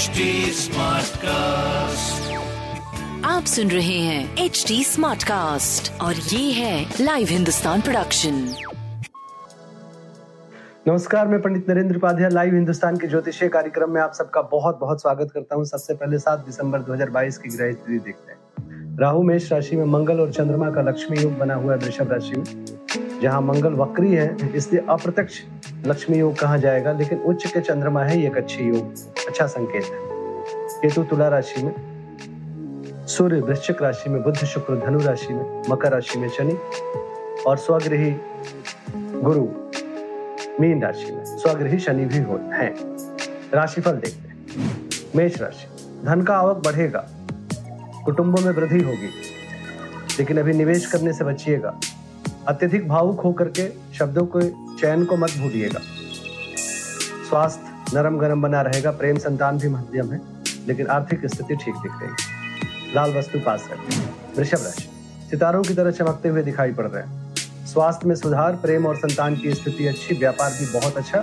HD Smartcast. आप सुन रहे हैं एच डी स्मार्ट कास्ट और ये है लाइव हिंदुस्तान प्रोडक्शन नमस्कार मैं पंडित नरेंद्र उपाध्याय लाइव हिंदुस्तान के ज्योतिषीय कार्यक्रम में आप सबका बहुत बहुत स्वागत करता हूँ। सबसे पहले सात दिसंबर 2022 की ग्रह स्थिति देखते हैं। राहु मेष राशि में मंगल और चंद्रमा का लक्ष्मी योग बना हुआ है वृषभ राशि में जहाँ मंगल वक्री है इसलिए अप्रत्यक्ष लक्ष्मी योग कहा जाएगा? लेकिन उच्च के चंद्रमा है एक अच्छी योग। अच्छा संकेत है। केतु तुला राशि में, सूर्य वृश्चिक राशि में बुद्ध शुक्र धनु राशि में, मकर राशि में शनि, और स्वगृही गुरु मीन राशि में स्वगृही शनि भी हो हैं। राशिफल देखते हैं। मेष राशि, धन का आवक बढ़ेगा। कुटुंबों में वृद्धि होगी। लेकिन अभी निवेश करने से बचिएगा। अत्यधिक भावुक होकर के शब्दों के चयन को मत भूलिएगा। स्वास्थ्य नरम गरम बना रहेगा, प्रेम संतान भी मध्यम है, लेकिन आर्थिक स्थिति ठीक दिख रही है। लाल वस्तु पास हैं वृषभ राशि, सितारों की तरह चमकते हुए दिखाई पड़ रहे हैं। स्वास्थ्य में सुधार, प्रेम और संतान की स्थिति अच्छी, व्यापार भी बहुत अच्छा।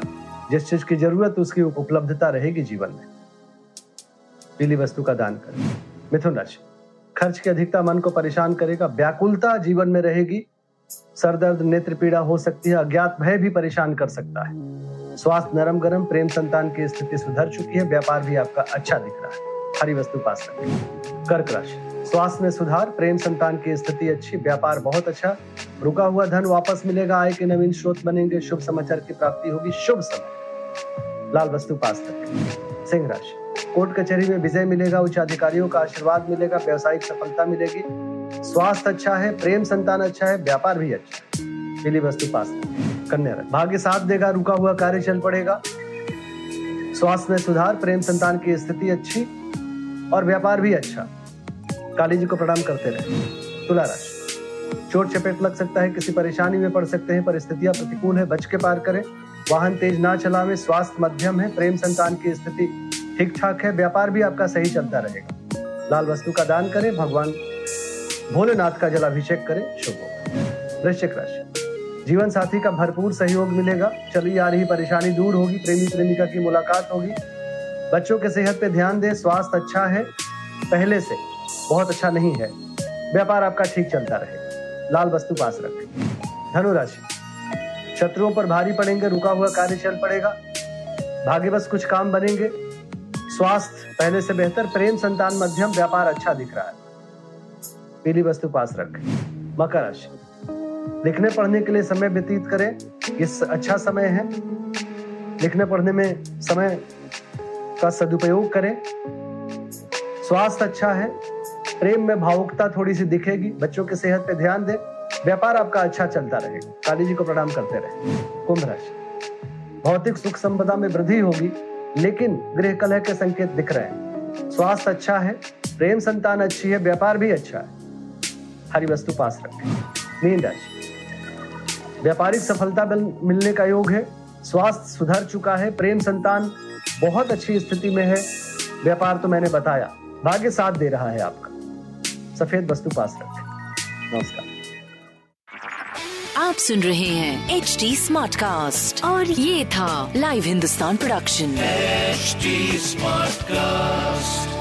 जिस चीज़ की ज़रूरत, उसकी उपलब्धता रहेगी जीवन में। पीली वस्तु का दान करें। मिथुन राशि, खर्च की अधिकता मन को परेशान करेगा, व्याकुलता जीवन में रहेगी। सरदर्द नेत्र पीड़ा हो सकती है, अज्ञात भय भी परेशान कर सकता है। स्वास्थ्य नरम गरम, प्रेम संतान की स्थिति सुधर चुकी है, व्यापार भी आपका अच्छा दिख रहा है। हरी वस्तु पास कर्क राशि, स्वास्थ्य में सुधार, प्रेम संतान की स्थिति अच्छी, व्यापार बहुत अच्छा। रुका हुआ धन वापस मिलेगा, आय के नवीन स्रोत बनेंगे, शुभ समाचार की प्राप्ति होगी, शुभ समय। लाल वस्तु पास सिंह राशि, कोर्ट कचहरी में विजय मिलेगा उच्च अधिकारियों का आशीर्वाद मिलेगा, व्यवसायिक सफलता मिलेगी। स्वास्थ्य अच्छा है, प्रेम संतान अच्छा है, व्यापार भी अच्छा है। वस्तु पास कन्या राशि भाग्य साथ देगा, रुका हुआ कार्य चल पड़ेगा। स्वास्थ्य में सुधार, प्रेम संतान की स्थिति अच्छी और व्यापार भी अच्छा। काली जी को प्रणाम करते रहे। तुला राशि। चोट चपेट लग सकता है, किसी परेशानी में पड़ सकते हैं, परिस्थितियाँ प्रतिकूल है, बच के पार करें। वाहन तेज ना चलावे, स्वास्थ्य मध्यम है, प्रेम संतान की स्थिति ठीक ठाक है, व्यापार भी आपका सही चलता रहेगा। लाल वस्तु का दान करें, भगवान भोलेनाथ का जलाभिषेक करें, शुभ होगा वृश्चिक राशि। जीवन साथी का भरपूर सहयोग मिलेगा। चली आ रही परेशानी दूर होगी, प्रेमी प्रेमिका की मुलाकात होगी। बच्चों के सेहत पे ध्यान दें, स्वास्थ्य अच्छा है। पहले से बहुत अच्छा नहीं है। व्यापार आपका ठीक चलता रहेगा लाल वस्तु पास रखें। धनु राशि शत्रुओं पर भारी पड़ेंगे, रुका हुआ कार्य चल पड़ेगा। भाग्य बस कुछ काम बनेंगे। स्वास्थ्य पहले से बेहतर, प्रेम, संतान, मध्यम, व्यापार अच्छा दिख रहा है। पीली वस्तु पास रखें। मकर राशि। लिखने पढ़ने के लिए समय व्यतीत करें। ये अच्छा समय है। लिखने पढ़ने में समय का सदुपयोग करें। स्वास्थ्य अच्छा है। प्रेम में भावुकता थोड़ी सी दिखेगी। बच्चों की सेहत पे ध्यान दें। व्यापार आपका अच्छा चलता रहेगा काली जी को प्रणाम करते रहे। कुंभ राशि। भौतिक सुख संपदा में वृद्धि होगी, लेकिन गृह कलह के संकेत दिख रहे हैं। स्वास्थ्य अच्छा है। प्रेम संतान अच्छी है। व्यापार भी अच्छा है। हरी वस्तु पास रखें। मीन राशि व्यापारिक सफलता मिलने का योग है। स्वास्थ्य सुधर चुका है। प्रेम संतान बहुत अच्छी स्थिति में है। व्यापार तो मैंने बताया। भाग्य साथ दे रहा है आपका। सफ़ेद वस्तु पास रखें। नमस्कार। आप सुन रहे हैं एच डी स्मार्ट कास्ट और ये था live Hindustan production HD Smartcast.